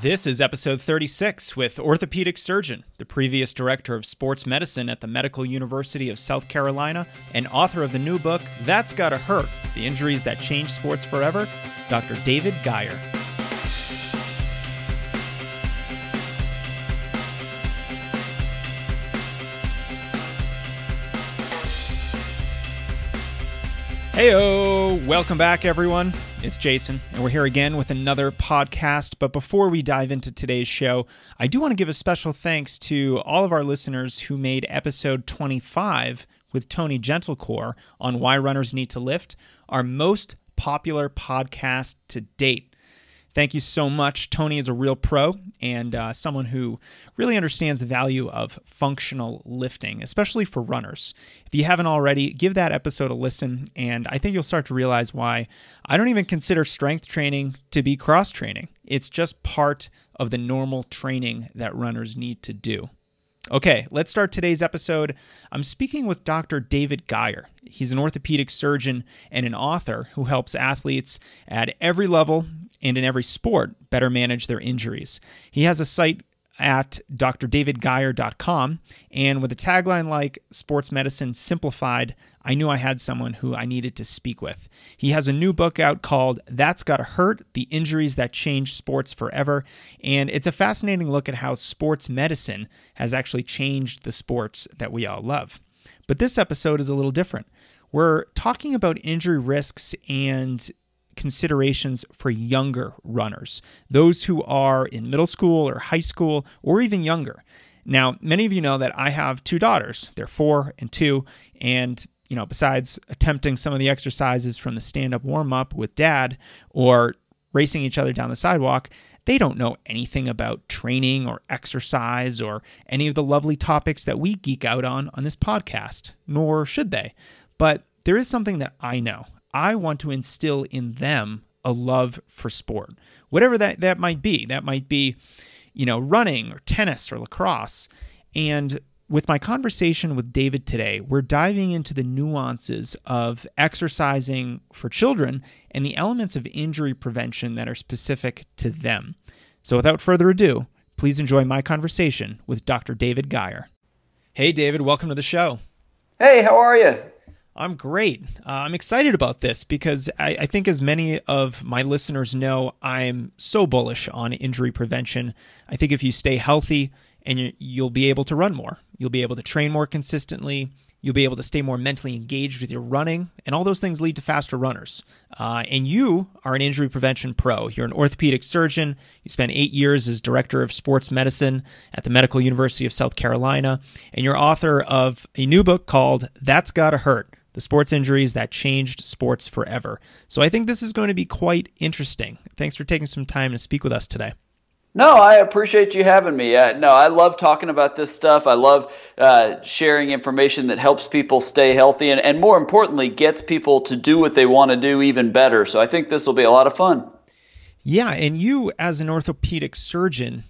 This is episode 36 with orthopedic surgeon, the previous director of sports medicine at the Medical University of South Carolina, and author of the new book, That's Gotta Hurt The Injuries That Changed Sports Forever, Dr. David Geier. Heyo! Welcome back, everyone. It's Jason, and we're here again with another podcast. But before we dive into today's show, I do want to give a special thanks to all of our listeners who made episode 25 with Tony Gentilcore on why runners need to lift our most popular podcast to date. Thank you so much. Tony is a real pro and uh, someone who really understands the value of functional lifting, especially for runners. If you haven't already, give that episode a listen, and I think you'll start to realize why I don't even consider strength training to be cross training. It's just part of the normal training that runners need to do. Okay, let's start today's episode. I'm speaking with Dr. David Geier. He's an orthopedic surgeon and an author who helps athletes at every level and in every sport better manage their injuries. He has a site at drdavidgeier.com. And with a tagline like Sports Medicine Simplified, I knew I had someone who I needed to speak with. He has a new book out called That's Gotta Hurt The Injuries That Changed Sports Forever. And it's a fascinating look at how sports medicine has actually changed the sports that we all love. But this episode is a little different. We're talking about injury risks and considerations for younger runners, those who are in middle school or high school or even younger. Now, many of you know that I have two daughters. They're four and two. And, you know, besides attempting some of the exercises from the stand up warm up with dad or racing each other down the sidewalk, they don't know anything about training or exercise or any of the lovely topics that we geek out on on this podcast, nor should they. But there is something that I know, I want to instill in them a love for sport, whatever that, that might be. That might be, you know, running or tennis or lacrosse. And with my conversation with David today, we're diving into the nuances of exercising for children and the elements of injury prevention that are specific to them. So without further ado, please enjoy my conversation with Dr. David Geier. Hey, David, welcome to the show. Hey, how are you? I'm great. Uh, I'm excited about this because I, I, think, as many of my listeners know, I'm so bullish on injury prevention. I think if you stay healthy and you, you'll be able to run more, you'll be able to train more consistently, you'll be able to stay more mentally engaged with your running, and all those things lead to faster runners. Uh, and you are an injury prevention pro. You're an orthopedic surgeon. You spent eight years as director of sports medicine at the Medical University of South Carolina, and you're author of a new book called That's Gotta Hurt the sports injuries that changed sports forever. So I think this is going to be quite interesting. Thanks for taking some time to speak with us today. No, I appreciate you having me. Uh, no, I love talking about this stuff. I love uh, sharing information that helps people stay healthy and, and, more importantly, gets people to do what they want to do even better. So I think this will be a lot of fun. Yeah, and you, as an orthopedic surgeon,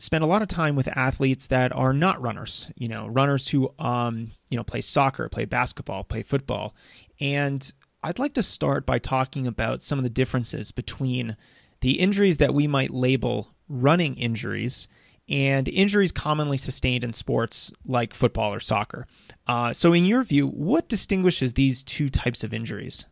spend a lot of time with athletes that are not runners, you know, runners who um, you know, play soccer, play basketball, play football. And I'd like to start by talking about some of the differences between the injuries that we might label running injuries and injuries commonly sustained in sports like football or soccer. Uh, so, in your view, what distinguishes these two types of injuries?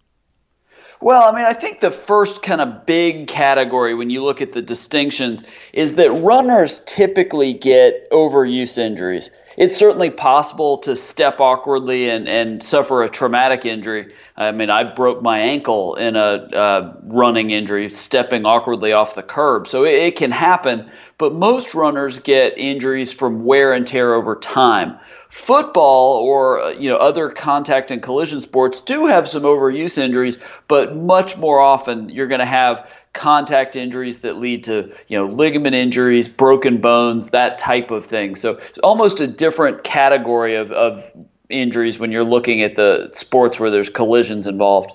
Well, I mean, I think the first kind of big category when you look at the distinctions is that runners typically get overuse injuries. It's certainly possible to step awkwardly and, and suffer a traumatic injury. I mean, I broke my ankle in a uh, running injury, stepping awkwardly off the curb. So it, it can happen, but most runners get injuries from wear and tear over time football or uh, you know other contact and collision sports do have some overuse injuries but much more often you're going to have contact injuries that lead to you know ligament injuries broken bones that type of thing so it's almost a different category of, of injuries when you're looking at the sports where there's collisions involved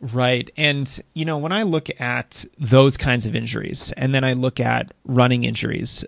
Right. And, you know, when I look at those kinds of injuries and then I look at running injuries,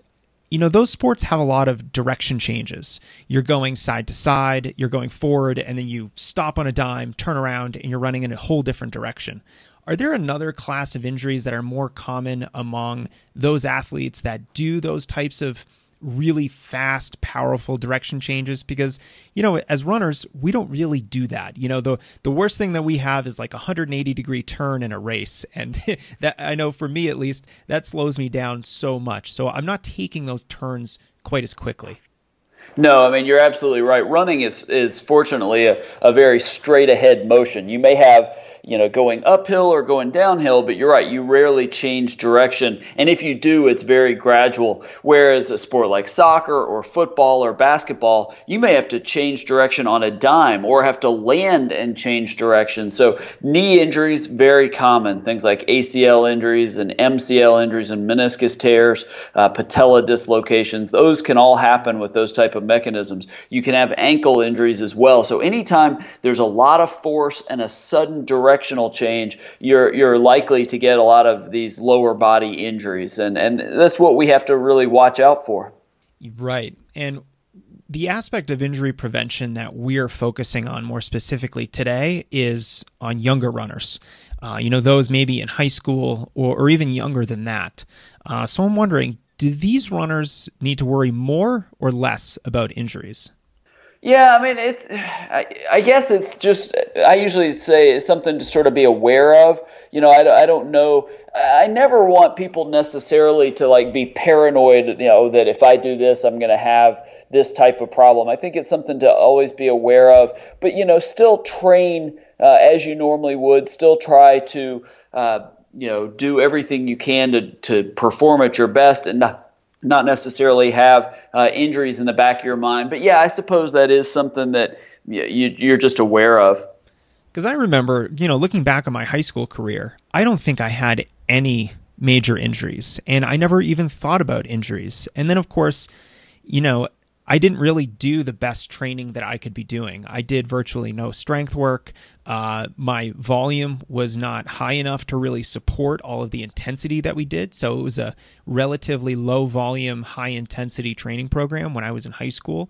you know, those sports have a lot of direction changes. You're going side to side, you're going forward, and then you stop on a dime, turn around, and you're running in a whole different direction. Are there another class of injuries that are more common among those athletes that do those types of really fast, powerful direction changes because, you know, as runners, we don't really do that. You know, the the worst thing that we have is like a 180 degree turn in a race. And that I know for me at least, that slows me down so much. So I'm not taking those turns quite as quickly. No, I mean you're absolutely right. Running is is fortunately a, a very straight ahead motion. You may have you know, going uphill or going downhill, but you're right, you rarely change direction. And if you do, it's very gradual. Whereas a sport like soccer or football or basketball, you may have to change direction on a dime or have to land and change direction. So knee injuries, very common. Things like ACL injuries and MCL injuries and meniscus tears, uh, patella dislocations, those can all happen with those type of mechanisms. You can have ankle injuries as well. So anytime there's a lot of force and a sudden direction directional change, you're you're likely to get a lot of these lower body injuries, and and that's what we have to really watch out for. Right, and the aspect of injury prevention that we're focusing on more specifically today is on younger runners. Uh, you know, those maybe in high school or, or even younger than that. Uh, so I'm wondering, do these runners need to worry more or less about injuries? Yeah, I mean, it's. I, I, guess it's just. I usually say it's something to sort of be aware of. You know, I, I don't know. I never want people necessarily to like be paranoid. You know, that if I do this, I'm going to have this type of problem. I think it's something to always be aware of. But you know, still train uh, as you normally would. Still try to. Uh, you know, do everything you can to to perform at your best and not not necessarily have uh, injuries in the back of your mind. But yeah, I suppose that is something that you, you're just aware of. Because I remember, you know, looking back on my high school career, I don't think I had any major injuries, and I never even thought about injuries. And then, of course, you know, I didn't really do the best training that I could be doing. I did virtually no strength work. Uh, my volume was not high enough to really support all of the intensity that we did. So it was a relatively low volume, high intensity training program when I was in high school.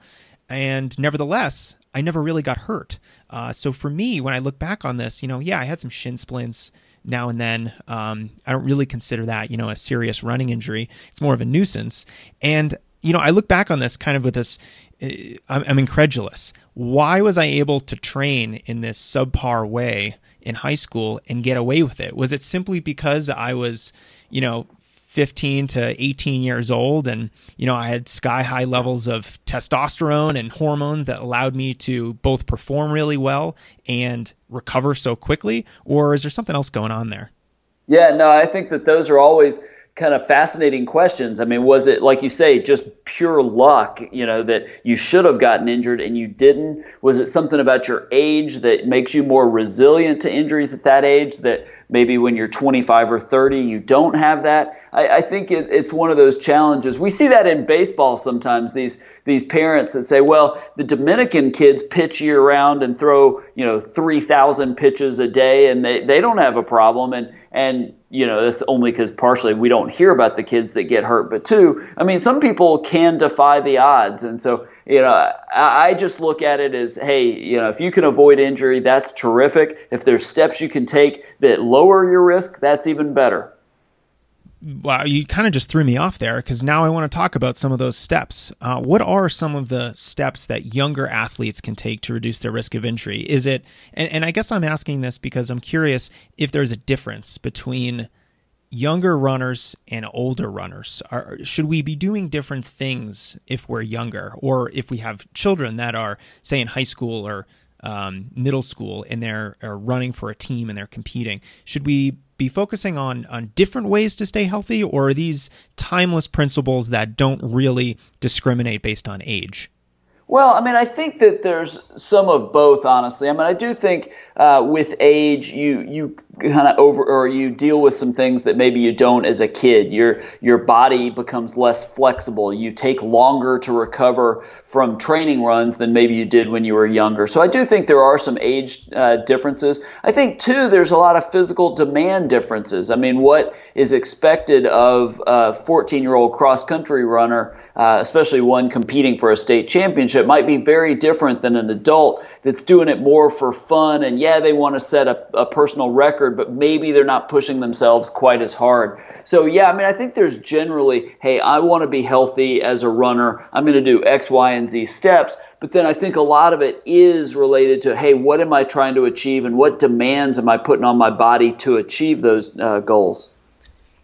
And nevertheless, I never really got hurt. Uh, so for me, when I look back on this, you know, yeah, I had some shin splints now and then. Um, I don't really consider that, you know, a serious running injury. It's more of a nuisance. And you know, I look back on this kind of with this, uh, I'm, incredulous. Why was I able to train in this subpar way in high school and get away with it? Was it simply because I was, you know, 15 to 18 years old and you know i had sky high levels of testosterone and hormones that allowed me to both perform really well and recover so quickly or is there something else going on there yeah no i think that those are always kind of fascinating questions. I mean, was it like you say, just pure luck, you know, that you should have gotten injured and you didn't? Was it something about your age that makes you more resilient to injuries at that age that maybe when you're 25 or 30 you don't have that? I, I think it, it's one of those challenges. We see that in baseball sometimes. These these parents that say, well, the Dominican kids pitch year round and throw, you know, 3,000 pitches a day and they, they don't have a problem. And, and, you know, that's only because partially we don't hear about the kids that get hurt. But two, I mean, some people can defy the odds. And so, you know, I, just look at it as, hey, you know, if you can avoid injury, that's terrific. If there's steps you can take that lower your risk, that's even better wow, you kind of just threw me off there because now I want to talk about some of those steps. Uh, what are some of the steps that younger athletes can take to reduce their risk of injury? Is it, and, and I guess I'm asking this because I'm curious if there's a difference between younger runners and older runners. Are, should we be doing different things if we're younger or if we have children that are, say, in high school or um, middle school and they're running for a team and they're competing? Should we be focusing on on different ways to stay healthy, or are these timeless principles that don't really discriminate based on age? Well, I mean, I think that there's some of both, honestly. I mean, I do think uh, with age, you you kind of over or you deal with some things that maybe you don't as a kid. Your your body becomes less flexible. You take longer to recover from training runs than maybe you did when you were younger. So i do think there are some age uh, differences. I think too there's a lot of physical demand differences. I mean what is expected of a 14 year old cross country runner uh, especially one competing for a state championship might be very different than an adult that's doing it more for fun and yeah they want to set a, a personal record but maybe they're not pushing themselves quite as hard. So yeah i mean i think there's generally hey i want to be healthy as a runner. I'm going to do x y and z steps. But then i think a lot of it is related to hey what am i trying to achieve and what demands am i putting on my body to achieve those uh, goals?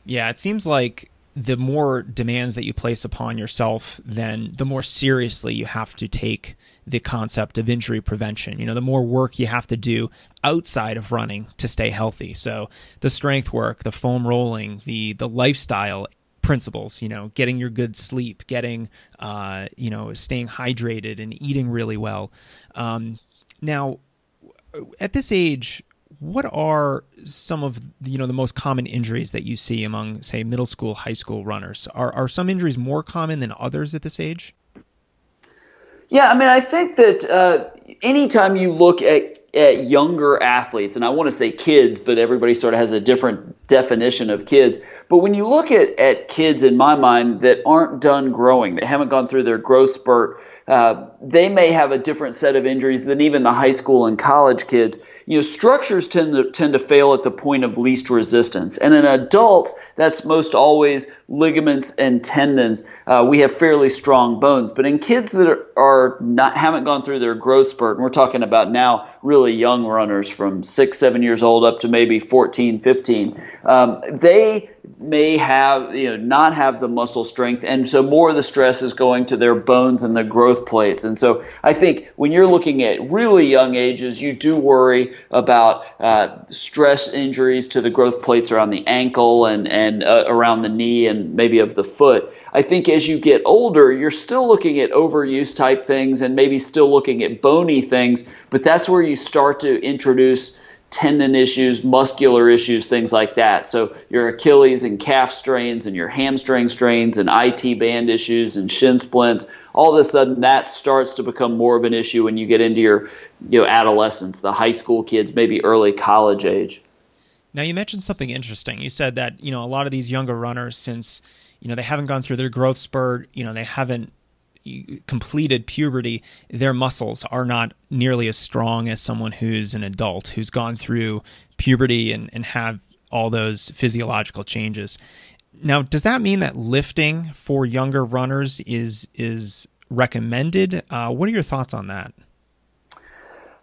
Yeah it seems like the more demands that you place upon yourself, then the more seriously you have to take the concept of injury prevention. You know, the more work you have to do outside of running to stay healthy. So the strength work, the foam rolling, the the lifestyle principles, you know, getting your good sleep, getting uh, you know, staying hydrated and eating really well. Um, now at this age, what are some of you know the most common injuries that you see among say middle school high school runners are are some injuries more common than others at this age yeah i mean i think that uh, anytime you look at at younger athletes and i want to say kids but everybody sort of has a different definition of kids but when you look at, at kids in my mind that aren't done growing they haven't gone through their growth spurt uh, they may have a different set of injuries than even the high school and college kids. You know, structures tend to tend to fail at the point of least resistance, and in adults, that's most always ligaments and tendons. Uh, we have fairly strong bones, but in kids that are, are not haven't gone through their growth spurt, and we're talking about now really young runners from six, seven years old up to maybe 14, 15, um, they may have you know not have the muscle strength and so more of the stress is going to their bones and the growth plates and so i think when you're looking at really young ages you do worry about uh, stress injuries to the growth plates around the ankle and and uh, around the knee and maybe of the foot I think as you get older, you're still looking at overuse type things and maybe still looking at bony things, but that's where you start to introduce tendon issues, muscular issues, things like that. So your Achilles and calf strains and your hamstring strains and IT band issues and shin splints, all of a sudden that starts to become more of an issue when you get into your you know adolescence, the high school kids, maybe early college age. Now you mentioned something interesting. You said that, you know, a lot of these younger runners since, you know, they haven't gone through their growth spurt, you know, they haven't completed puberty, their muscles are not nearly as strong as someone who's an adult who's gone through puberty and, and have all those physiological changes. Now, does that mean that lifting for younger runners is is recommended? Uh, what are your thoughts on that?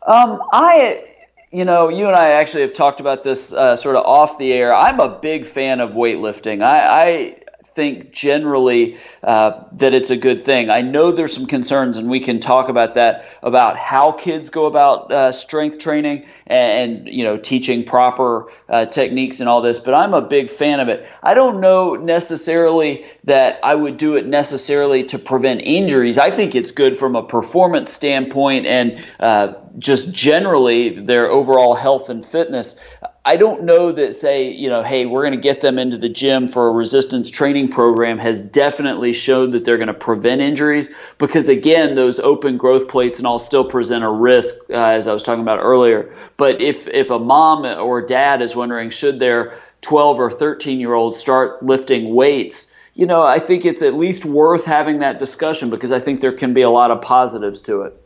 Um, I, you know, you and I actually have talked about this uh, sort of off the air. I'm a big fan of weightlifting. I, I think generally uh, that it's a good thing. I know there's some concerns, and we can talk about that about how kids go about uh, strength training and, you know teaching proper uh, techniques and all this. But I'm a big fan of it. I don't know necessarily that I would do it necessarily to prevent injuries. I think it's good from a performance standpoint and uh, just generally their overall health and fitness. I don't know that say, you know, hey, we're going to get them into the gym for a resistance training program has definitely showed that they're going to prevent injuries because again, those open growth plates and all still present a risk uh, as I was talking about earlier. But if if a mom or dad is wondering should their 12 or 13 year old start lifting weights, you know, I think it's at least worth having that discussion because I think there can be a lot of positives to it.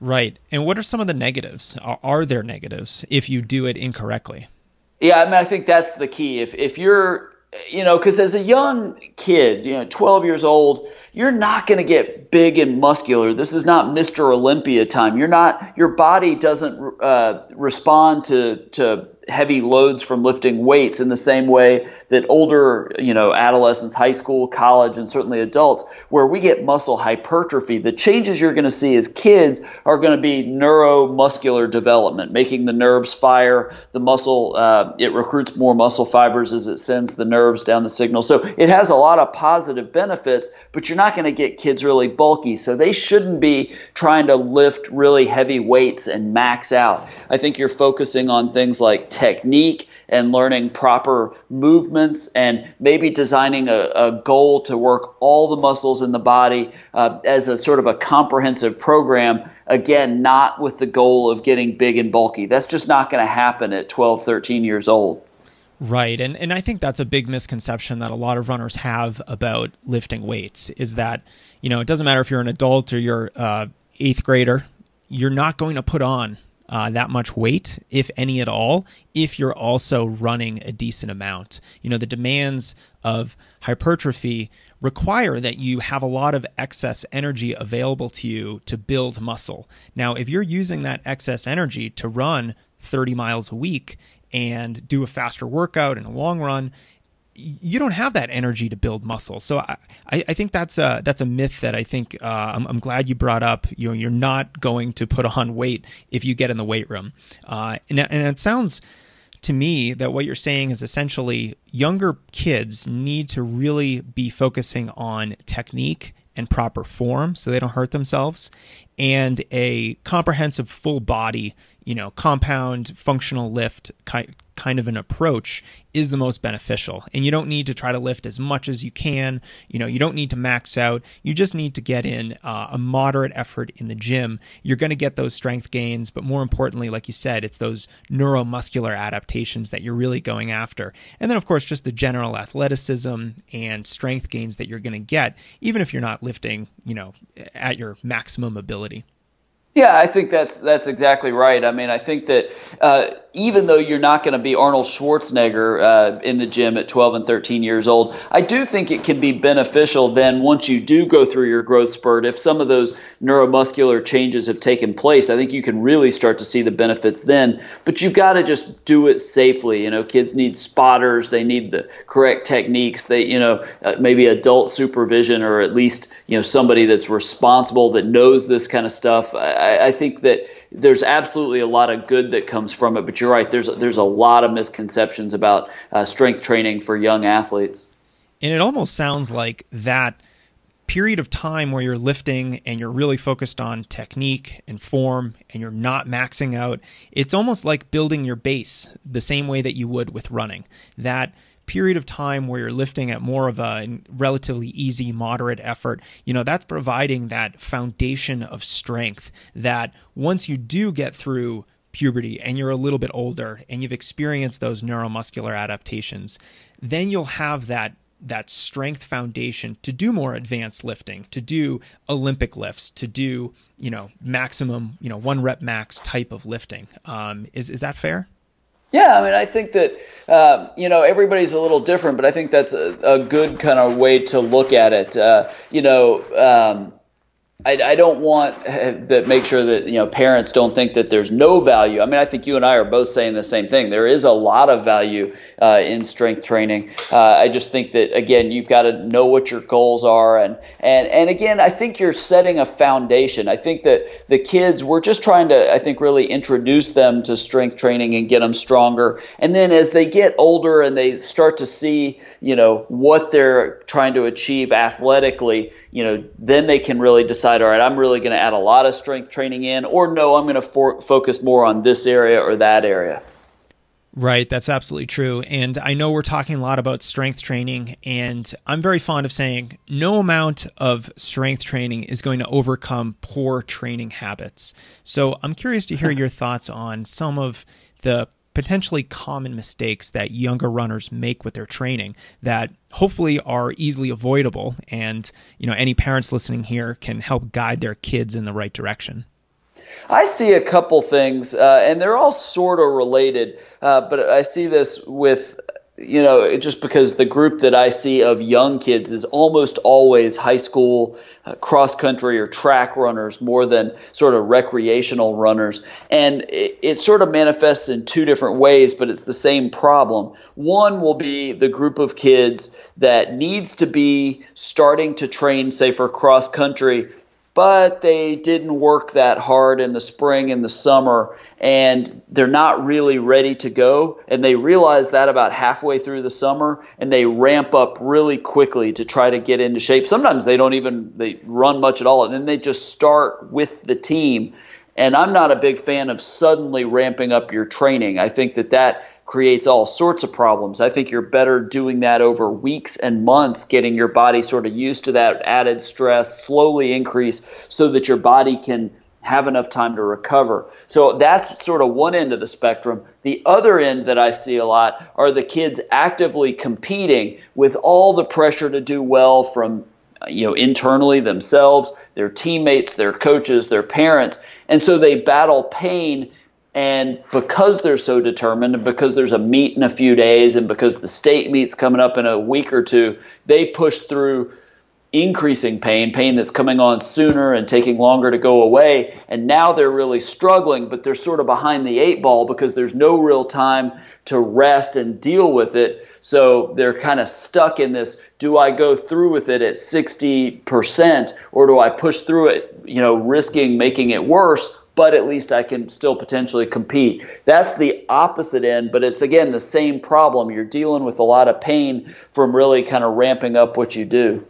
Right. And what are some of the negatives? Are, there negatives if you do it incorrectly? Yeah, I mean, I think that's the key. If if you're, you know, because as a young kid, you know, 12 years old, you're not going to get big and muscular. This is not Mr. Olympia time. You're not. Your body doesn't uh, respond to to heavy loads from lifting weights in the same way that older, you know, adolescents, high school, college, and certainly adults, where we get muscle hypertrophy. The changes you're going to see as kids are going to be neuromuscular development, making the nerves fire, the muscle, uh, it recruits more muscle fibers as it sends the nerves down the signal. So it has a lot of positive benefits, but you're not going to get kids really bulky. So they shouldn't be trying to lift really heavy weights and max out. I think you're focusing on things like technique and learning proper movements and maybe designing a, a goal to work all the muscles in the body uh, as a sort of a comprehensive program. Again, not with the goal of getting big and bulky. That's just not going to happen at 12, 13 years old. Right. And and I think that's a big misconception that a lot of runners have about lifting weights is that, you know, it doesn't matter if you're an adult or you're uh, eighth grader, you're not going to put on uh, that much weight, if any at all, if you're also running a decent amount. You know, the demands of hypertrophy require that you have a lot of excess energy available to you to build muscle. Now, if you're using that excess energy to run 30 miles a week, and do a faster workout in a long run, you don't have that energy to build muscle. So I, I think that's a that's a myth that I think uh, I'm, I'm, glad you brought up. You know, you're not going to put on weight if you get in the weight room, uh, and, and it sounds to me that what you're saying is essentially younger kids need to really be focusing on technique and proper form so they don't hurt themselves and a comprehensive full body you know, compound functional lift kind of an approach is the most beneficial. And you don't need to try to lift as much as you can. You know, you don't need to max out. You just need to get in uh, a moderate effort in the gym. You're going to get those strength gains, but more importantly, like you said, it's those neuromuscular adaptations that you're really going after. And then, of course, just the general athleticism and strength gains that you're going to get, even if you're not lifting, you know, at your maximum ability. Yeah, I think that's that's exactly right. I mean, I think that uh, even though you're not going to be Arnold Schwarzenegger uh, in the gym at 12 and 13 years old, I do think it can be beneficial then once you do go through your growth spurt. If some of those neuromuscular changes have taken place, I think you can really start to see the benefits then. But you've got to just do it safely. You know, kids need spotters, they need the correct techniques. They, you know, uh, maybe adult supervision or at least you know somebody that's responsible that knows this kind of stuff. I, I think that there's absolutely a lot of good that comes from it. But you're right. There's there's a lot of misconceptions about uh, strength training for young athletes. And it almost sounds like that period of time where you're lifting and you're really focused on technique and form and you're not maxing out, it's almost like building your base the same way that you would with running. That period of time where you're lifting at more of a relatively easy, moderate effort, you know, that's providing that foundation of strength that once you do get through puberty and you're a little bit older and you've experienced those neuromuscular adaptations, then you'll have that that strength foundation to do more advanced lifting, to do Olympic lifts, to do you know maximum you know one rep max type of lifting. Um, is is that fair? Yeah, I mean, I think that uh, you know everybody's a little different, but I think that's a, a good kind of way to look at it. Uh, you know, um, I, I, don't want that make sure that you know parents don't think that there's no value. I mean, I think you and I are both saying the same thing. There is a lot of value uh, in strength training. Uh, I just think that again, you've got to know what your goals are, and and and again, I think you're setting a foundation. I think that the kids, we're just trying to, I think, really introduce them to strength training and get them stronger. And then as they get older and they start to see, you know, what they're trying to achieve athletically, you know, then they can really decide all right, I'm really going to add a lot of strength training in, or no, I'm going to for- focus more on this area or that area. Right, that's absolutely true. And I know we're talking a lot about strength training, and I'm very fond of saying no amount of strength training is going to overcome poor training habits. So I'm curious to hear your thoughts on some of the potentially common mistakes that younger runners make with their training that hopefully are easily avoidable and you know any parents listening here can help guide their kids in the right direction. I see a couple things, uh, and they're all sort of related, uh, but I see this with you know, just because the group that I see of young kids is almost always high school Uh, cross country or track runners more than sort of recreational runners. And it, it, sort of manifests in two different ways, but it's the same problem. One will be the group of kids that needs to be starting to train, say, for cross country but they didn't work that hard in the spring and the summer and they're not really ready to go. And they realize that about halfway through the summer and they ramp up really quickly to try to get into shape. Sometimes they don't even they run much at all and then they just start with the team. And I'm not a big fan of suddenly ramping up your training. I think that that creates all sorts of problems. I think you're better doing that over weeks and months, getting your body sort of used to that added stress, slowly increase so that your body can have enough time to recover. So that's sort of one end of the spectrum. The other end that I see a lot are the kids actively competing with all the pressure to do well from you know internally themselves, their teammates, their coaches, their parents. And so they battle pain and because they're so determined, and because there's a meet in a few days, and because the state meet's coming up in a week or two, they push through increasing pain, pain that's coming on sooner and taking longer to go away. And now they're really struggling, but they're sort of behind the eight ball because there's no real time to rest and deal with it. So they're kind of stuck in this do I go through with it at 60% or do I push through it, you know, risking making it worse? But at least I can still potentially compete. That's the opposite end, but it's again the same problem. You're dealing with a lot of pain from really kind of ramping up what you do.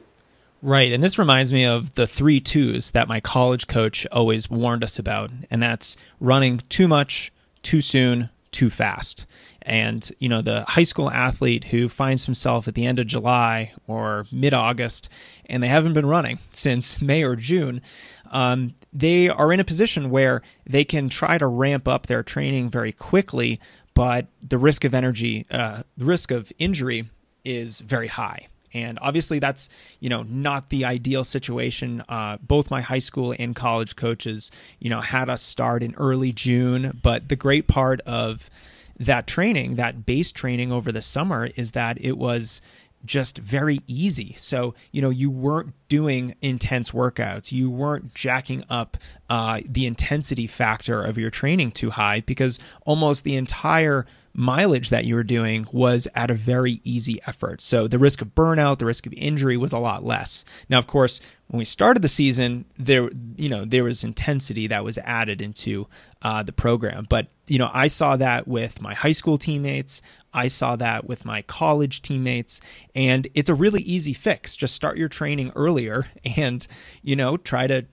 Right. And this reminds me of the three twos that my college coach always warned us about. And that's running too much, too soon, too fast. And, you know, the high school athlete who finds himself at the end of July or mid August and they haven't been running since May or June, um, they are in a position where they can try to ramp up their training very quickly, but the risk of energy, uh, the risk of injury is very high. And obviously, that's you know not the ideal situation. Uh, both my high school and college coaches, you know, had us start in early June. But the great part of that training, that base training over the summer, is that it was just very easy. So, you know, you weren't doing intense workouts. You weren't jacking up uh, the intensity factor of your training too high because almost the entire mileage that you were doing was at a very easy effort. So the risk of burnout, the risk of injury was a lot less. Now, of course, when we started the season, there you know there was intensity that was added into uh, the program. But you know, I saw that with my high school teammates. I saw that with my college teammates, and it's a really easy fix. Just start your training earlier, and you know, try to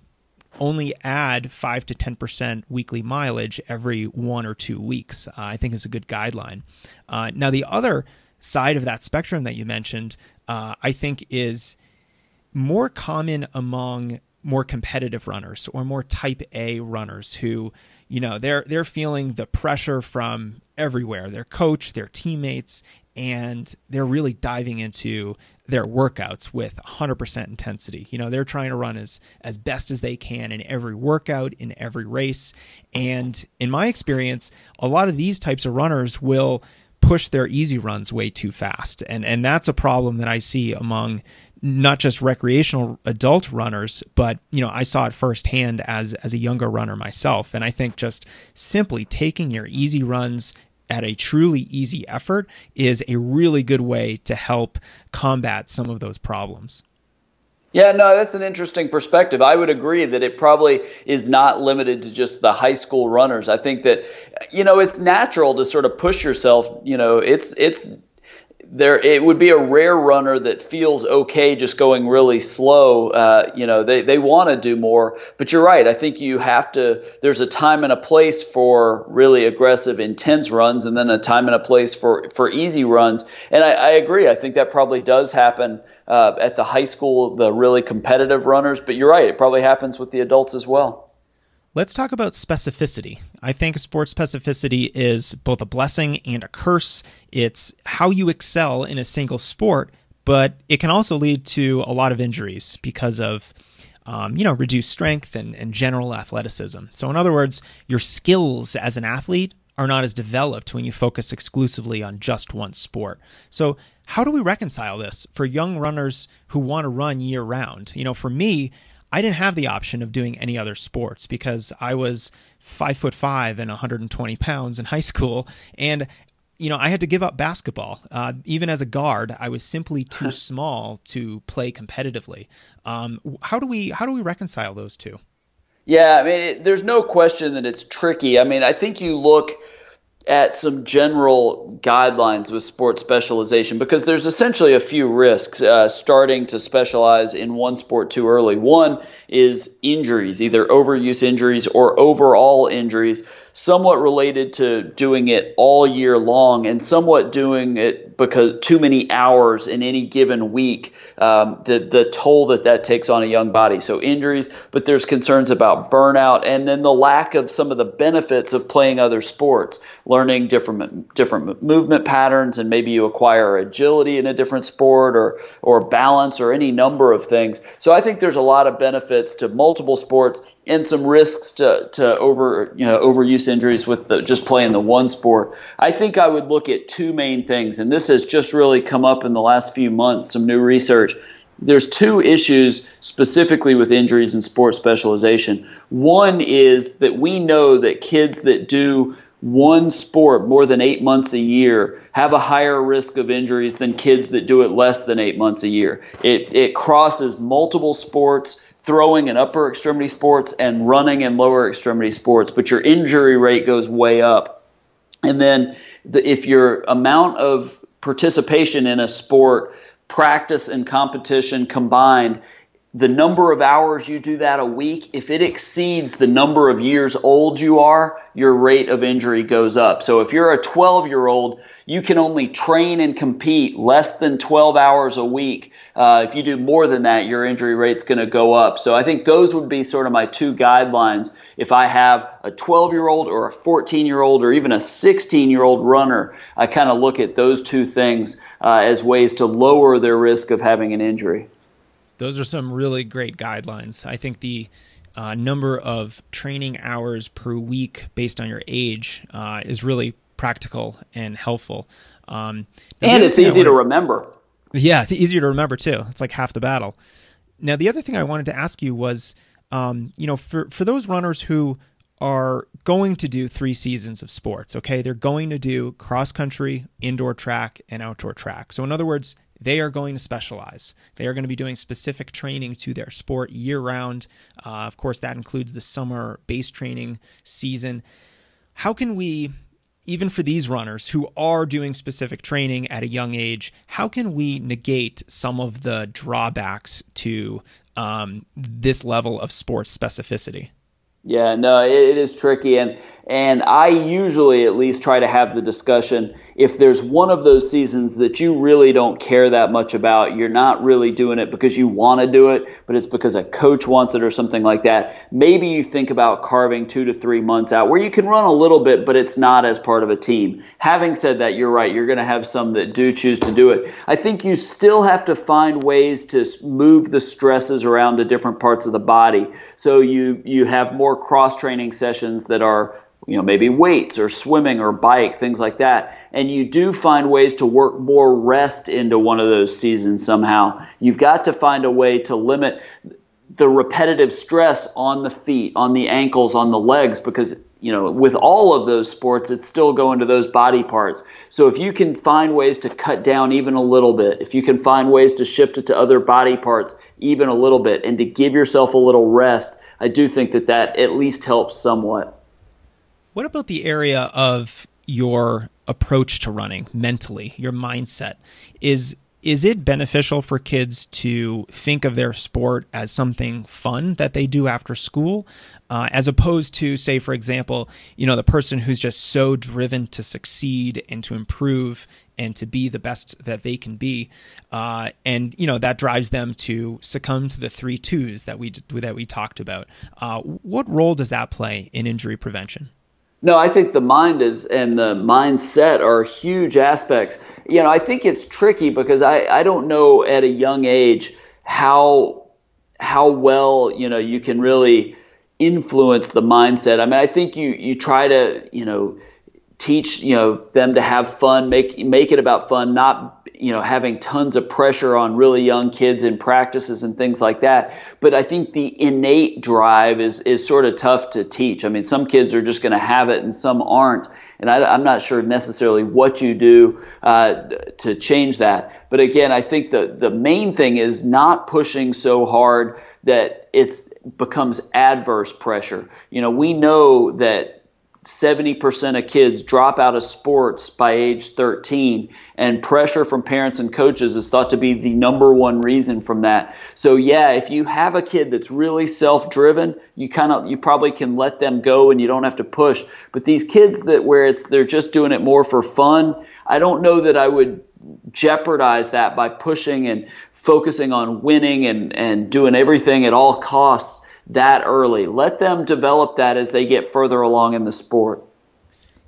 only add 5 to 10% weekly mileage every one or two weeks, uh, I think is a good guideline. Uh, now, the other side of that spectrum that you mentioned, uh, I think is more common among more competitive runners or more type A runners who, you know, they're they're feeling the pressure from everywhere, their coach, their teammates, and they're really diving into their workouts with 100% intensity. You know, they're trying to run as as best as they can in every workout, in every race. And in my experience, a lot of these types of runners will push their easy runs way too fast. And and that's a problem that I see among not just recreational adult runners, but you know, I saw it firsthand as as a younger runner myself. And I think just simply taking your easy runs at a truly easy effort is a really good way to help combat some of those problems. Yeah, no, that's an interesting perspective. I would agree that it probably is not limited to just the high school runners. I think that you know, it's natural to sort of push yourself, you know, it's it's there it would be a rare runner that feels okay just going really slow uh, you know they, they want to do more. But you're right. I think you have to there's a time and a place for really aggressive intense runs and then a time and a place for for easy runs. And i, I agree. I think that probably does happen uh, at the high school the really competitive runners. But you're right. It probably happens with the adults as well Let's talk about specificity. I think sports specificity is both a blessing and a curse. It's how you excel in a single sport, but it can also lead to a lot of injuries because of um, you know, reduced strength and, and general athleticism. So, in other words, your skills as an athlete are not as developed when you focus exclusively on just one sport. So, how do we reconcile this for young runners who want to run year round? You know, for me, I didn't have the option of doing any other sports because I was five foot five and 120 pounds in high school, and you know I had to give up basketball. Uh, even as a guard, I was simply too small to play competitively. Um, how do we how do we reconcile those two? Yeah, I mean, it, there's no question that it's tricky. I mean, I think you look at some general guidelines with sports specialization because there's essentially a few risks uh, starting to specialize in one sport too early. One is injuries, either overuse injuries or overall injuries somewhat related to doing it all year long and somewhat doing it because too many hours in any given week, um, the, the toll that that takes on a young body. So injuries, but there's concerns about burnout and then the lack of some of the benefits of playing other sports, learning different different movement patterns, and maybe you acquire agility in a different sport or or balance or any number of things. So I think there's a lot of benefits to multiple sports and some risks to, to over you know overuse injuries with the, just playing the one sport. I think I would look at two main things, and this has just really come up in the last few months. Some new research. There's two issues specifically with injuries and sports specialization. One is that we know that kids that do one sport more than eight months a year have a higher risk of injuries than kids that do it less than eight months a year. It, it crosses multiple sports throwing and upper extremity sports and running and lower extremity sports, but your injury rate goes way up. And then the, if your amount of participation in a sport, practice and competition combined the number of hours you do that a week, if it exceeds the number of years old you are, your rate of injury goes up. So if you're a 12 year old, you can only train and compete less than 12 hours a week. Uh, if you do more than that, your injury rate's going to go up. So I think those would be sort of my two guidelines. If I have a 12 year old or a 14 year old or even a 16 year old runner, I kind of look at those two things uh, as ways to lower their risk of having an injury those are some really great guidelines. I think the uh, number of training hours per week based on your age uh, is really practical and helpful. Um, and it's easy to remember. Yeah, easier to remember too. It's like half the battle. Now, the other thing I wanted to ask you was, um, you know, for for those runners who are going to do three seasons of sports, okay, they're going to do cross country, indoor track, and outdoor track. So, in other words, they are going to specialize. They are going to be doing specific training to their sport year round. Uh, of course, that includes the summer base training season. How can we, even for these runners who are doing specific training at a young age, how can we negate some of the drawbacks to um, this level of sports specificity? Yeah, no, it, it is tricky, and and I usually at least try to have the discussion if there's one of those seasons that you really don't care that much about, you're not really doing it because you want to do it, but it's because a coach wants it or something like that. Maybe you think about carving two to three months out where you can run a little bit, but it's not as part of a team. Having said that, you're right. You're going to have some that do choose to do it. I think you still have to find ways to move the stresses around to different parts of the body. So you you have more cross training sessions that are you know maybe weights or swimming or bike things like that. And you do find ways to work more rest into one of those seasons somehow. You've got to find a way to limit the repetitive stress on the feet on the ankles on the legs because you know with all of those sports it's still going to those body parts. So if you can find ways to cut down even a little bit if you can find ways to shift it to other body parts even a little bit and to give yourself a little rest i do think that that at least helps somewhat what about the area of your approach to running mentally, your mindset? Is is it beneficial for kids to think of their sport as something fun that they do after school uh, as opposed to say for example you know the person who's just so driven to succeed and to improve and to be the best that they can be uh, and you know that drives them to succumb to the three twos that we that we talked about uh, what role does that play in injury prevention no, I think the mind is and the mindset are huge aspects. You know, I think it's tricky because I, I don't know at a young age how how well, you know, you can really influence the mindset. I mean, I think you you try to, you know, teach, you know, them to have fun, make make it about fun, not you know having tons of pressure on really young kids in practices and things like that. But i think the innate drive is is sort of tough to teach. I mean some kids are just going to have it and some aren't. And I, am not sure necessarily what you do uh, to change that. But again i think the the main thing is not pushing so hard that it's becomes adverse pressure. You know we know that 70% of kids drop out of sports by age 13 and pressure from parents and coaches is thought to be the number one reason from that. So yeah if you have a kid that's really self-driven you kind of you probably can let them go and you don't have to push. But these kids that where it's they're just doing it more for fun i don't know that i would jeopardize that by pushing and focusing on winning and and doing everything at all costs that early. Let them develop that as they get further along in the sport.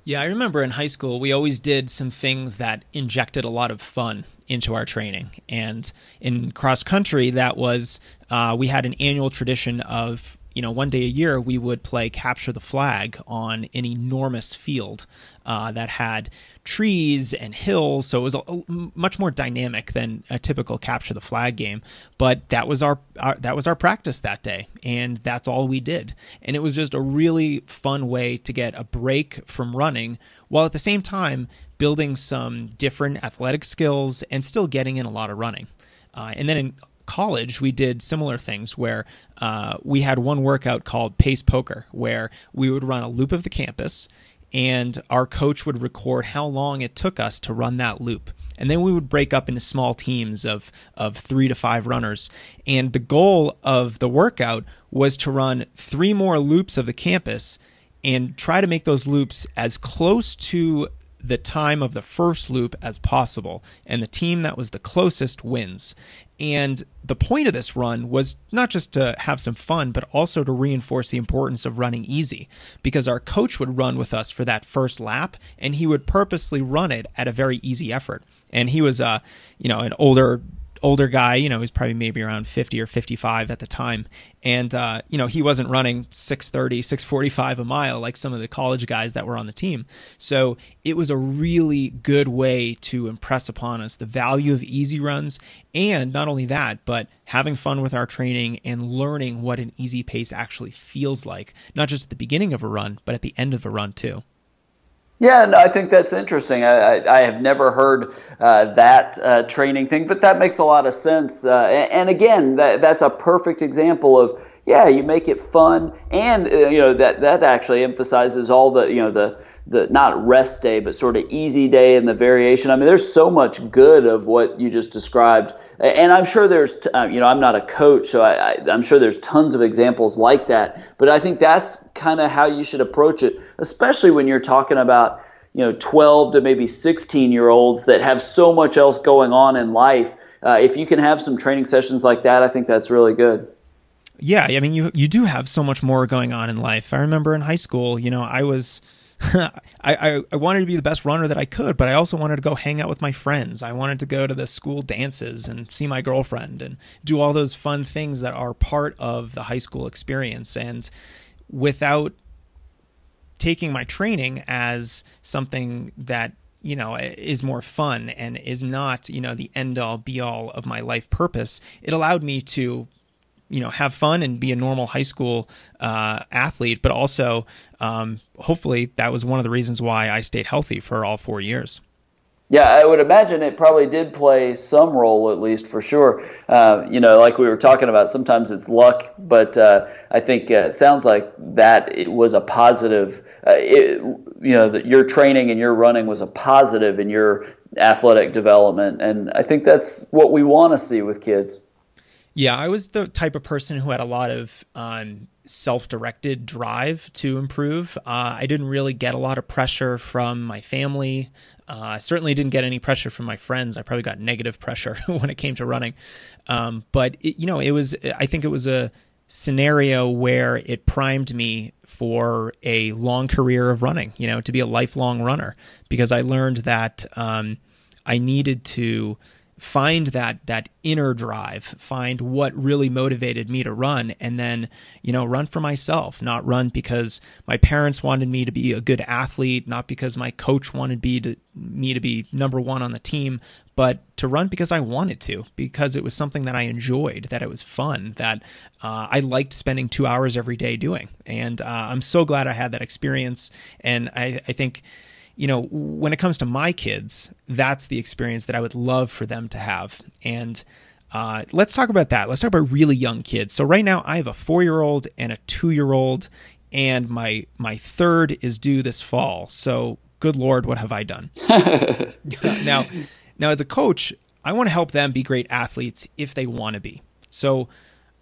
Yeah, I remember in high school, we always did some things that injected a lot of fun into our training. And in cross country, that was uh, we had an annual tradition of you know, one day a year we would play capture the flag on an enormous field uh, that had trees and hills, so it was a, a, much more dynamic than a typical capture the flag game. But that was our, our that was our practice that day, and that's all we did. And it was just a really fun way to get a break from running, while at the same time building some different athletic skills and still getting in a lot of running. Uh, and then in college, we did similar things where uh, we had one workout called Pace Poker, where we would run a loop of the campus and our coach would record how long it took us to run that loop. And then we would break up into small teams of, of three to five runners. And the goal of the workout was to run three more loops of the campus and try to make those loops as close to the time of the first loop as possible. And the team that was the closest wins. And the point of this run was not just to have some fun, but also to reinforce the importance of running easy. Because our coach would run with us for that first lap, and he would purposely run it at a very easy effort. And he was, uh, you know, an older older guy, you know, he's probably maybe around 50 or 55 at the time. And, uh, you know, he wasn't running 630, 645 a mile like some of the college guys that were on the team. So it was a really good way to impress upon us the value of easy runs. And not only that, but having fun with our training and learning what an easy pace actually feels like, not just at the beginning of a run, but at the end of a run too. Yeah, no, I think that's interesting. I, I, I have never heard uh, that uh, training thing, but that makes a lot of sense. Uh, and, and, again, that, that's a perfect example of yeah, you make it fun, and uh, you know that that actually emphasizes all the you know the the not rest day, but sort of easy day and the variation. I mean, there's so much good of what you just described, and I'm sure there's uh, you know I'm not a coach, so I, I, I'm sure there's tons of examples like that. But I think that's kind of how you should approach it, especially when you're talking about you know 12 to maybe 16 year olds that have so much else going on in life. Uh, if you can have some training sessions like that, I think that's really good. Yeah, I mean, you you do have so much more going on in life. I remember in high school, you know, I was. I, I, I wanted to be the best runner that I could, but I also wanted to go hang out with my friends. I wanted to go to the school dances and see my girlfriend and do all those fun things that are part of the high school experience. And without taking my training as something that you know is more fun and is not you know the end all be all of my life purpose it allowed me to you know have fun and be a normal high school uh, athlete, but also um, hopefully that was one of the reasons why I stayed healthy for all four years. Yeah, I would imagine it probably did play some role, at least for sure. Uh, you know, like we were talking about, sometimes it's luck, but uh, I think uh, it sounds like that it was a positive. Uh, it, you know, that your training and your running was a positive in your athletic development, and I think that's what we want to see with kids. Yeah, I was the type of person who had a lot of um, self-directed drive to improve. Uh, I didn't really get a lot of pressure from my family. Uh, I certainly didn't get any pressure from my friends. I probably got negative pressure when it came to running. Um, but it, you know, it was. I think it was a scenario where it primed me for a long career of running. You know, to be a lifelong runner because I learned that um, I needed to find that that inner drive find what really motivated me to run and then you know run for myself not run because my parents wanted me to be a good athlete not because my coach wanted me to me to be number 1 on the team but to run because I wanted to because it was something that I enjoyed that it was fun that uh, I liked spending 2 hours every day doing. And uh, I'm so glad I had that experience and I I think you know, when it comes to my kids, that's the experience that I would love for them to have. And uh, let's talk about that. Let's talk about really young kids. So, right now, I have a four year old and a two year old. and my my third is due this fall. So, good lord, what have I done? now, now as a coach, I want to help them be great athletes if they want to be. So,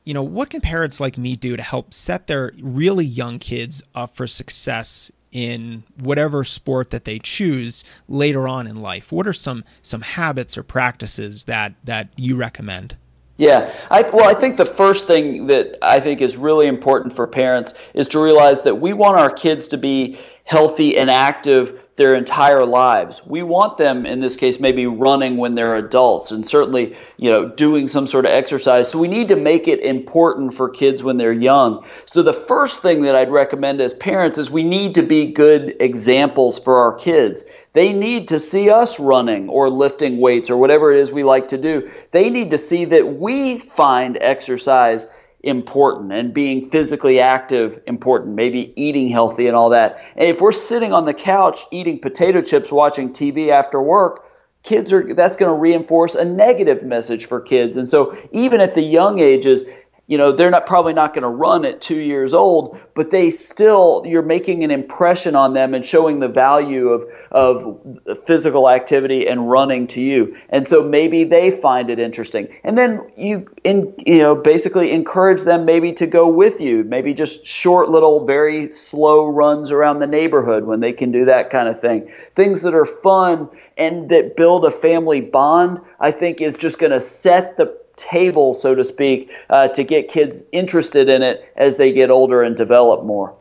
you know, what can parents like me do to help set their really young kids up for success in whatever sport that they choose later on in life? What are some some habits or practices that that you recommend? Yeah, I, well, I think the first thing that I think is really important for parents is to realize that we want our kids to be healthy and active their entire lives. We want them, in this case, maybe running when they're adults and certainly, you know, doing some sort of exercise. So we need to make it important for kids when they're young. So the first thing that I'd recommend as parents is we need to be good examples for our kids. They need to see us running or lifting weights or whatever it is we like to do. They need to see that we find exercise important and being physically active important, maybe eating healthy and all that. And if we're sitting on the couch eating potato chips watching TV after work, kids are that's going to reinforce a negative message for kids. And so even at the young ages, you know they're not probably not going to run at two years old but they still you're making an impression on them and showing the value of of physical activity and running to you. And so maybe they find it interesting. And then you in you know basically encourage them maybe to go with you maybe just short little very slow runs around the neighborhood when they can do that kind of thing. Things that are fun and that build a family bond i think is just going to set the table, so to speak, uh, to get kids interested in it as they get older and develop more.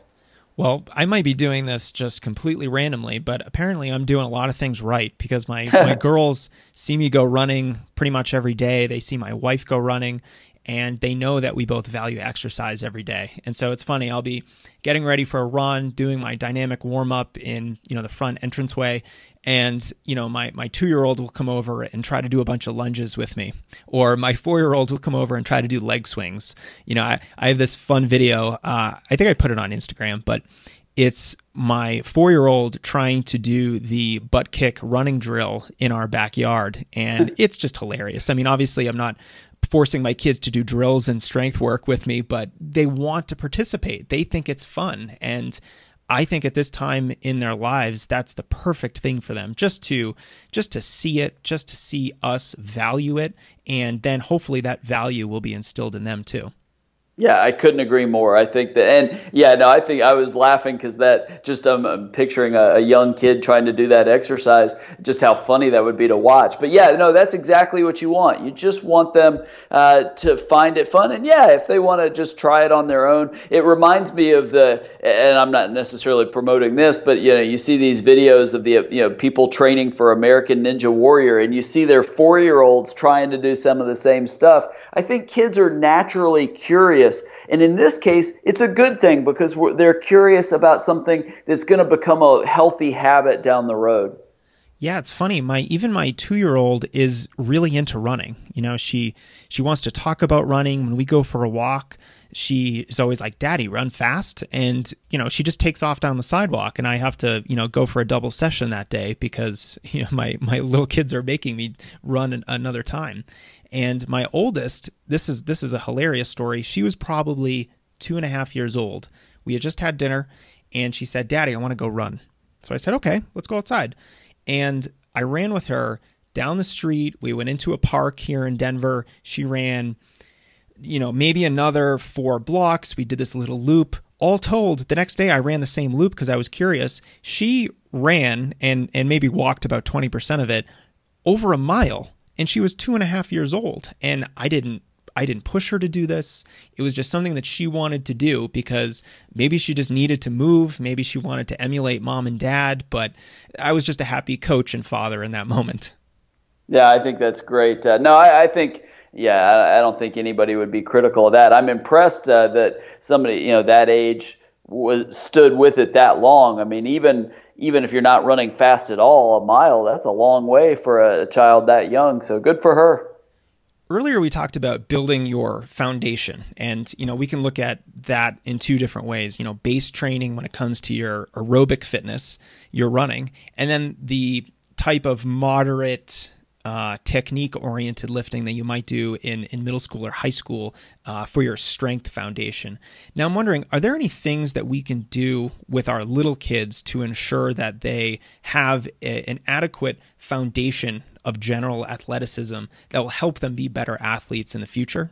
Well, I might be doing this just completely randomly, but apparently I'm doing a lot of things right because my, my girls see me go running pretty much every day. They see my wife go running and they know that we both value exercise every day. And so it's funny, I'll be getting ready for a run, doing my dynamic warm up in, you know, the front entranceway, and, you know, my my 2-year-old will come over and try to do a bunch of lunges with me, or my 4-year-old will come over and try to do leg swings. You know, I I have this fun video, uh, I think I put it on Instagram, but it's my four year old trying to do the butt kick running drill in our backyard. And it's just hilarious. I mean, obviously, I'm not forcing my kids to do drills and strength work with me, but they want to participate. They think it's fun. And I think at this time in their lives, that's the perfect thing for them just to just to see it, just to see us value it, and then hopefully that value will be instilled in them too. Yeah, I couldn't agree more. I think that, and yeah, no, I think I was laughing because that just um, I'm picturing a, a, young kid trying to do that exercise, just how funny that would be to watch. But yeah, no, that's exactly what you want. You just want them uh, to find it fun, and yeah, if they want to just try it on their own, it reminds me of the, and I'm not necessarily promoting this, but you know, you see these videos of the you know people training for American Ninja Warrior, and you see their four year olds trying to do some of the same stuff. I think kids are naturally curious curious. And in this case, it's a good thing because they're curious about something that's going to become a healthy habit down the road. Yeah, it's funny. My even my two year old is really into running. You know, she she wants to talk about running when we go for a walk. She is always like, "Daddy, run fast!" And you know, she just takes off down the sidewalk, and I have to you know go for a double session that day because you know my my little kids are making me run another time. And my oldest, this is this is a hilarious story. She was probably two and a half years old. We had just had dinner, and she said, "Daddy, I want to go run." So I said, "Okay, let's go outside." And I ran with her down the street. We went into a park here in Denver. She ran, you know, maybe another four blocks. We did this little loop. All told, the next day I ran the same loop because I was curious. She ran and and maybe walked about 20% of it over a mile and she was two and a half years old and i didn't i didn't push her to do this. It was just something that she wanted to do because maybe she just needed to move. Maybe she wanted to emulate mom and dad but i was just a happy coach and father in that moment. Yeah i think that's great. Uh, no I, I, think yeah I, don't think anybody would be critical of that. I'm impressed uh, that somebody you know that age was stood with it that long. I mean even even if you're not running fast at all, a mile, that's a long way for a child that young. So good for her. Earlier we talked about building your foundation and you know we can look at that in two different ways, you know, base training when it comes to your aerobic fitness, your running, and then the type of moderate uh, technique oriented lifting that you might do in, in middle school or high school uh, for your strength foundation. Now, I'm wondering, are there any things that we can do with our little kids to ensure that they have a, an adequate foundation of general athleticism that will help them be better athletes in the future?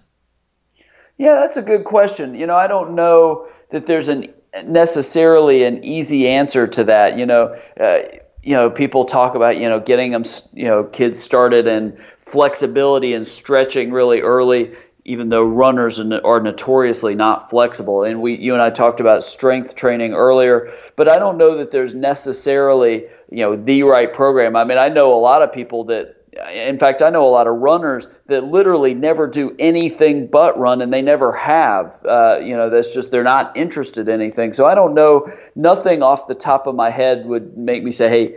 Yeah, that's a good question. You know, I don't know that there's an necessarily an easy answer to that. You know, uh, you know, people talk about you know getting them, you know, kids started in flexibility and stretching really early. Even though runners are notoriously not flexible, and we, you and I talked about strength training earlier, but I don't know that there's necessarily, you know, the right program. I mean, I know a lot of people that in fact, I know a lot of runners that literally never do anything but run, and they never have. Uh, you know, that's just they're not interested in anything. So I don't know. Nothing off the top of my head would make me say, "Hey,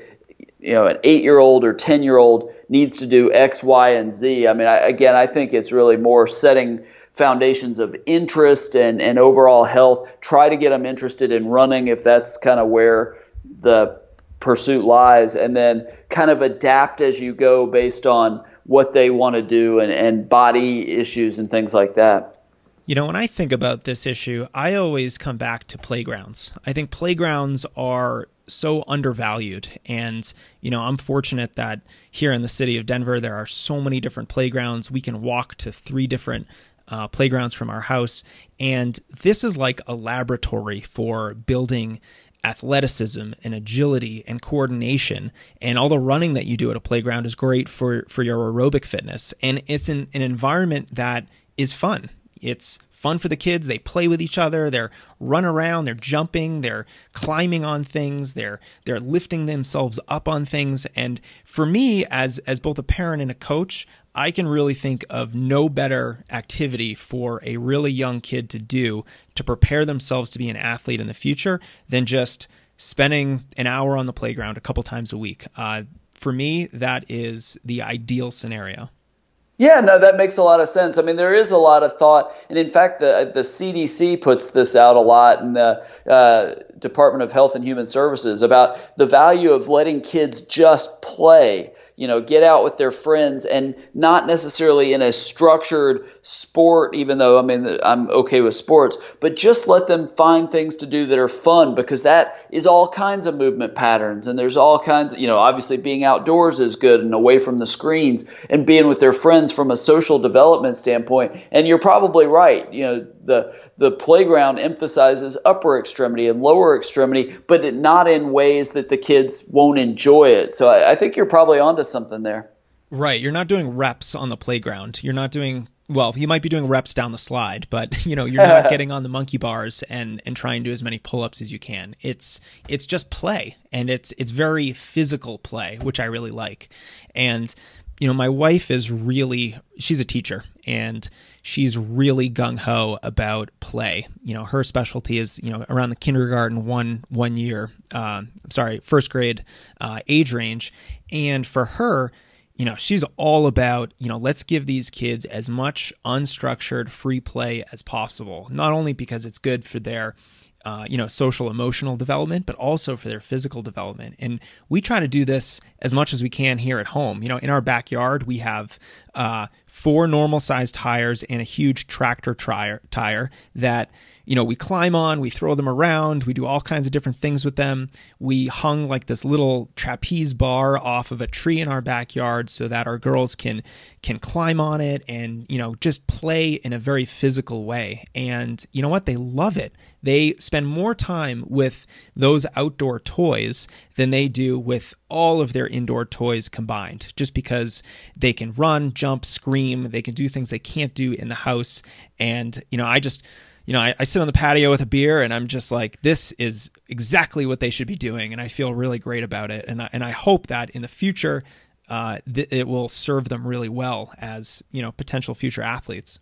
you know, an eight-year-old or ten-year-old needs to do X, Y, and Z." I mean, I, again, I think it's really more setting foundations of interest and, and overall health. Try to get them interested in running if that's kind of where the pursuit lies, and then kind of adapt as you go based on what they want to do and, and body issues and things like that. You know, when I think about this issue, I always come back to playgrounds. I think playgrounds are so undervalued. And, you know, I'm fortunate that here in the city of Denver, there are so many different playgrounds. We can walk to three different uh, playgrounds from our house. And this is like a laboratory for building athleticism and agility and coordination and all the running that you do at a playground is great for for your aerobic fitness. And it's an, an environment that is fun. It's fun for the kids. They play with each other. They're run around. They're jumping. They're climbing on things. They're they're lifting themselves up on things. And for me as as both a parent and a coach I can really think of no better activity for a really young kid to do to prepare themselves to be an athlete in the future than just spending an hour on the playground a couple times a week. Uh, for me, that is the ideal scenario. Yeah, no, that makes a lot of sense. I mean, there is a lot of thought, and in fact, the the CDC puts this out a lot in the uh, Department of Health and Human Services about the value of letting kids just play you know, get out with their friends and not necessarily in a structured sport, even though I mean, I'm okay with sports, but just let them find things to do that are fun because that is all kinds of movement patterns. And there's all kinds of, you know, obviously being outdoors is good and away from the screens and being with their friends from a social development standpoint. And you're probably right. You know, the the playground emphasizes upper extremity and lower extremity, but it, not in ways that the kids won't enjoy it. So I, I think you're probably onto something there. Right. You're not doing reps on the playground. You're not doing well, you might be doing reps down the slide, but you know, you're not getting on the monkey bars and and trying to do as many pull-ups as you can. It's it's just play and it's it's very physical play, which I really like. And you know, my wife is really she's a teacher and she's really gung ho about play. You know, her specialty is you know around the kindergarten one one year. Uh, I'm sorry, first grade uh, age range, and for her, you know, she's all about you know let's give these kids as much unstructured free play as possible. Not only because it's good for their uh, you know, social emotional development, but also for their physical development. And we try to do this as much as we can here at home. You know, in our backyard, we have uh, four normal sized tires and a huge tractor tire, tire that you know, we climb on, we throw them around, we do all kinds of different things with them. We hung like this little trapeze bar off of a tree in our backyard so that our girls can can climb on it and, you know, just play in a very physical way. And you know what? They love it. They spend more time with those outdoor toys than they do with all of their indoor toys combined, just because they can run, jump, scream, they can do things they can't do in the house. And, you know, I just you know, I, I, sit on the patio with a beer and I'm just like, this is exactly what they should be doing. And I feel really great about it. And I, and I hope that in the future, uh, th- it will serve them really well as, you know, potential future athletes.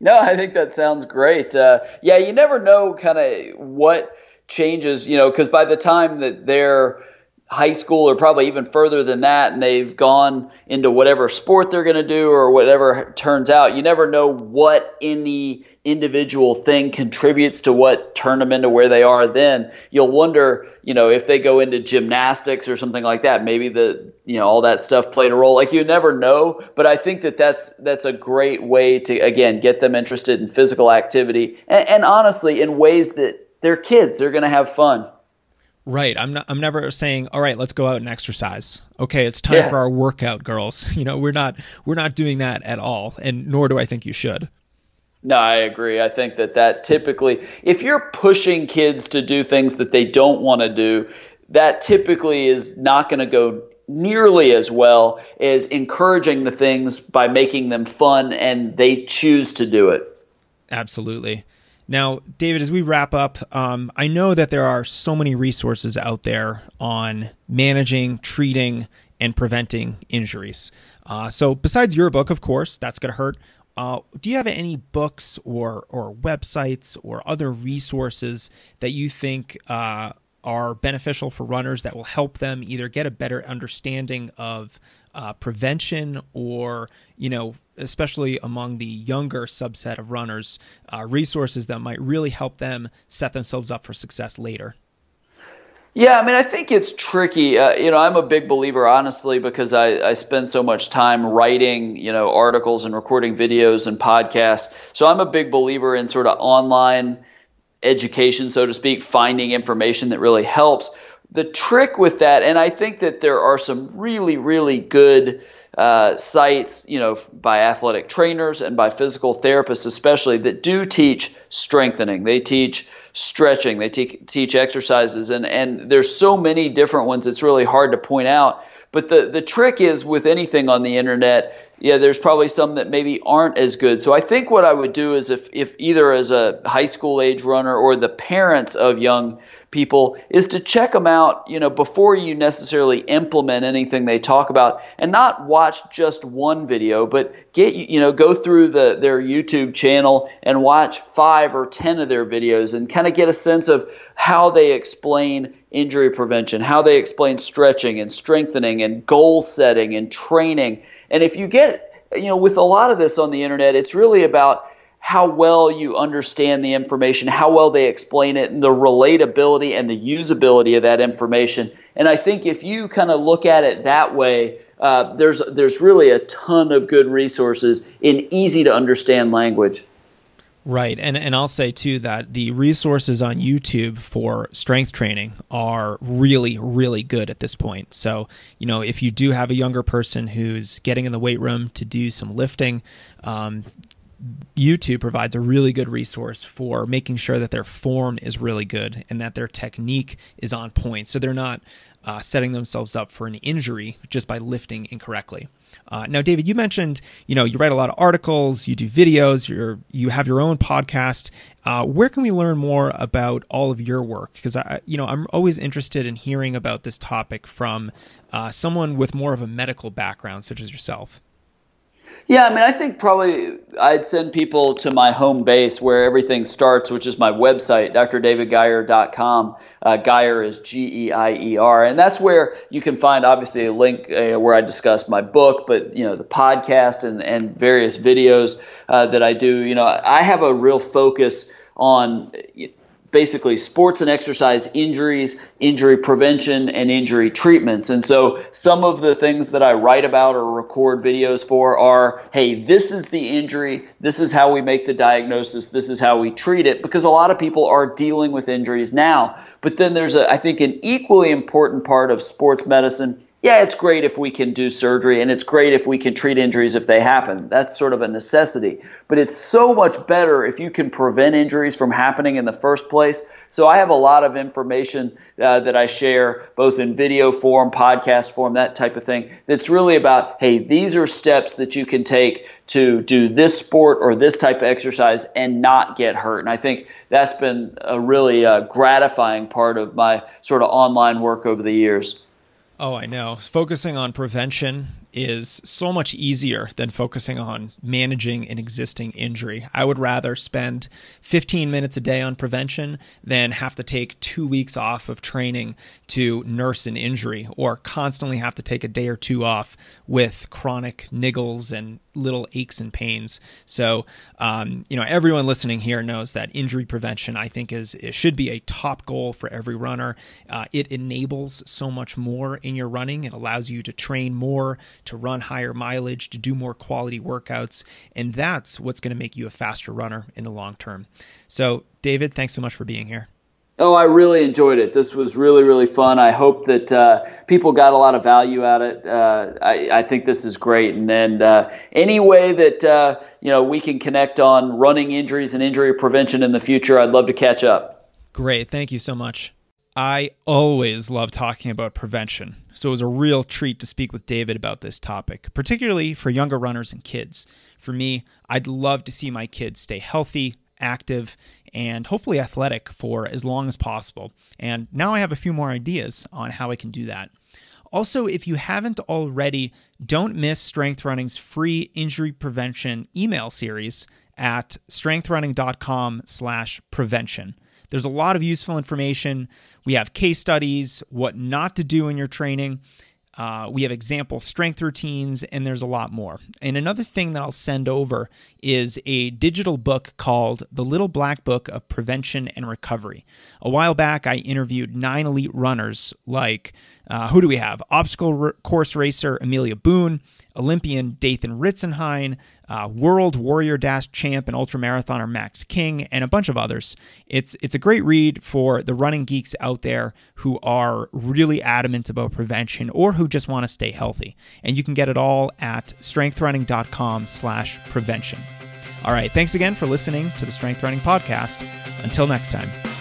No, I think that sounds great. Uh, yeah, you never know kind of what changes, you know, because by the time that they're, high school or probably even further than that and they've gone into whatever sport they're going to do or whatever turns out you never know what any individual thing contributes to what turned them into where they are then. You'll wonder you know if they go into gymnastics or something like that maybe the you know all that stuff played a role. Like you never know but i think that that's that's a great way to again get them interested in physical activity and, and honestly in ways that they're kids they're going to have fun Right. I'm not, I'm never saying, all right, let's go out and exercise. Okay, it's time yeah. for our workout, girls. You know, we're not we're not doing that at all, and nor do I think you should. No, I agree. I think that that typically, if you're pushing kids to do things that they don't want to do, that typically is not going to go nearly as well as encouraging the things by making them fun and they choose to do it. Absolutely. Now, David, as we wrap up, um, I know that there are so many resources out there on managing, treating, and preventing injuries. Uh, so, besides your book, of course, That's Gotta Hurt. Uh, do you have any books or or websites or other resources that you think uh, are beneficial for runners that will help them either get a better understanding of uh, prevention or you know especially among the younger subset of runners uh, resources that might really help them set themselves up for success later yeah, I mean, I think it's tricky. Uh, you know, I'm a big believer, honestly, because I, I spend so much time writing, you know, articles and recording videos and podcasts. So I'm a big believer in sort of online education, so to speak, finding information that really helps the trick with that, and I think that there are some really, really good uh, sites, you know, by athletic trainers and by physical therapists, especially that do teach strengthening. They teach stretching. They te- teach exercises, and and there's so many different ones. It's really hard to point out. But the the trick is with anything on the internet, yeah, there's probably some that maybe aren't as good. So I think what I would do is if if either as a high school age runner or the parents of young people is to check them out, you know, before you necessarily implement anything they talk about and not watch just one video, but get, you know, go through the, their YouTube channel and watch five or 10 of their videos and kind of get a sense of how they explain injury prevention, how they explain stretching and strengthening and goal setting and training. And if you get, you know, with a lot of this on the internet, it's really about how well you understand the information, how well they explain it, and the relatability and the usability of that information. And I think if you kind of look at it that way, uh, there's there's really a ton of good resources in easy to understand language. Right, and and I'll say too that the resources on YouTube for strength training are really really good at this point. So you know if you do have a younger person who's getting in the weight room to do some lifting, um, YouTube provides a really good resource for making sure that their form is really good and that their technique is on point. So they're not uh, setting themselves up for an injury just by lifting incorrectly. Uh, now, David, you mentioned you know you write a lot of articles, you do videos, you you have your own podcast. Uh, where can we learn more about all of your work? Because I, you know, I'm always interested in hearing about this topic from uh, someone with more of a medical background, such as yourself. Yeah, I mean, I think probably I'd send people to my home base where everything starts, which is my website, drdavidgeier.com. Uh, Geier is G E I E R, and that's where you can find obviously a link uh, where I discuss my book, but you know the podcast and and various videos uh, that I do. You know, I have a real focus on basically sports and exercise injuries, injury prevention, and injury treatments. And so some of the things that I write about or record videos for are hey, this is the injury, this is how we make the diagnosis, this is how we treat it, because a lot of people are dealing with injuries now. But then there's, a, I think, an equally important part of sports medicine yeah, it's great if we can do surgery and it's great if we can treat injuries if they happen. That's sort of a necessity. But it's so much better if you can prevent injuries from happening in the first place. So I have a lot of information uh, that I share both in video form, podcast form, that type of thing. That's really about, hey, these are steps that you can take to do this sport or this type of exercise and not get hurt. And I think that's been a really uh, gratifying part of my sort of online work over the years. Oh, I know. Focusing on prevention is so much easier than focusing on managing an existing injury. I would rather spend 15 minutes a day on prevention than have to take two weeks off of training to nurse an injury or constantly have to take a day or two off with chronic niggles and little aches and pains. So, um, you know, everyone listening here knows that injury prevention, I think, is it should be a top goal for every runner. Uh, it enables so much more in your running. It allows you to train more, to run higher mileage, to do more quality workouts, and that's what's going to make you a faster runner in the long term. So, David, thanks so much for being here. Oh, I really enjoyed it. This was really, really fun. I hope that uh, people got a lot of value out of it. Uh, I, I, think this is great. And then uh, any way that uh, you know we can connect on running injuries and injury prevention in the future, I'd love to catch up. Great. Thank you so much. I always love talking about prevention, so it was a real treat to speak with David about this topic, particularly for younger runners and kids. For me, I'd love to see my kids stay healthy, active, and hopefully athletic for as long as possible. And now I have a few more ideas on how I can do that. Also, if you haven't already, don't miss Strength Running's free injury prevention email series at strengthrunning.com/prevention. There's a lot of useful information. We have case studies, what not to do in your training, uh, we have example strength routines, and there's a lot more. And another thing that I'll send over is a digital book called The Little Black Book of Prevention and Recovery. A while back, I interviewed nine elite runners like uh, who do we have? Obstacle course racer Amelia Boone, Olympian Dathan Ritzenhein, uh, World Warrior Dash champ and ultramarathoner Max King, and a bunch of others. It's it's a great read for the running geeks out there who are really adamant about prevention or who just want to stay healthy. And you can get it all at strengthrunning.com/prevention. All right, thanks again for listening to the Strength Running Podcast. Until next time.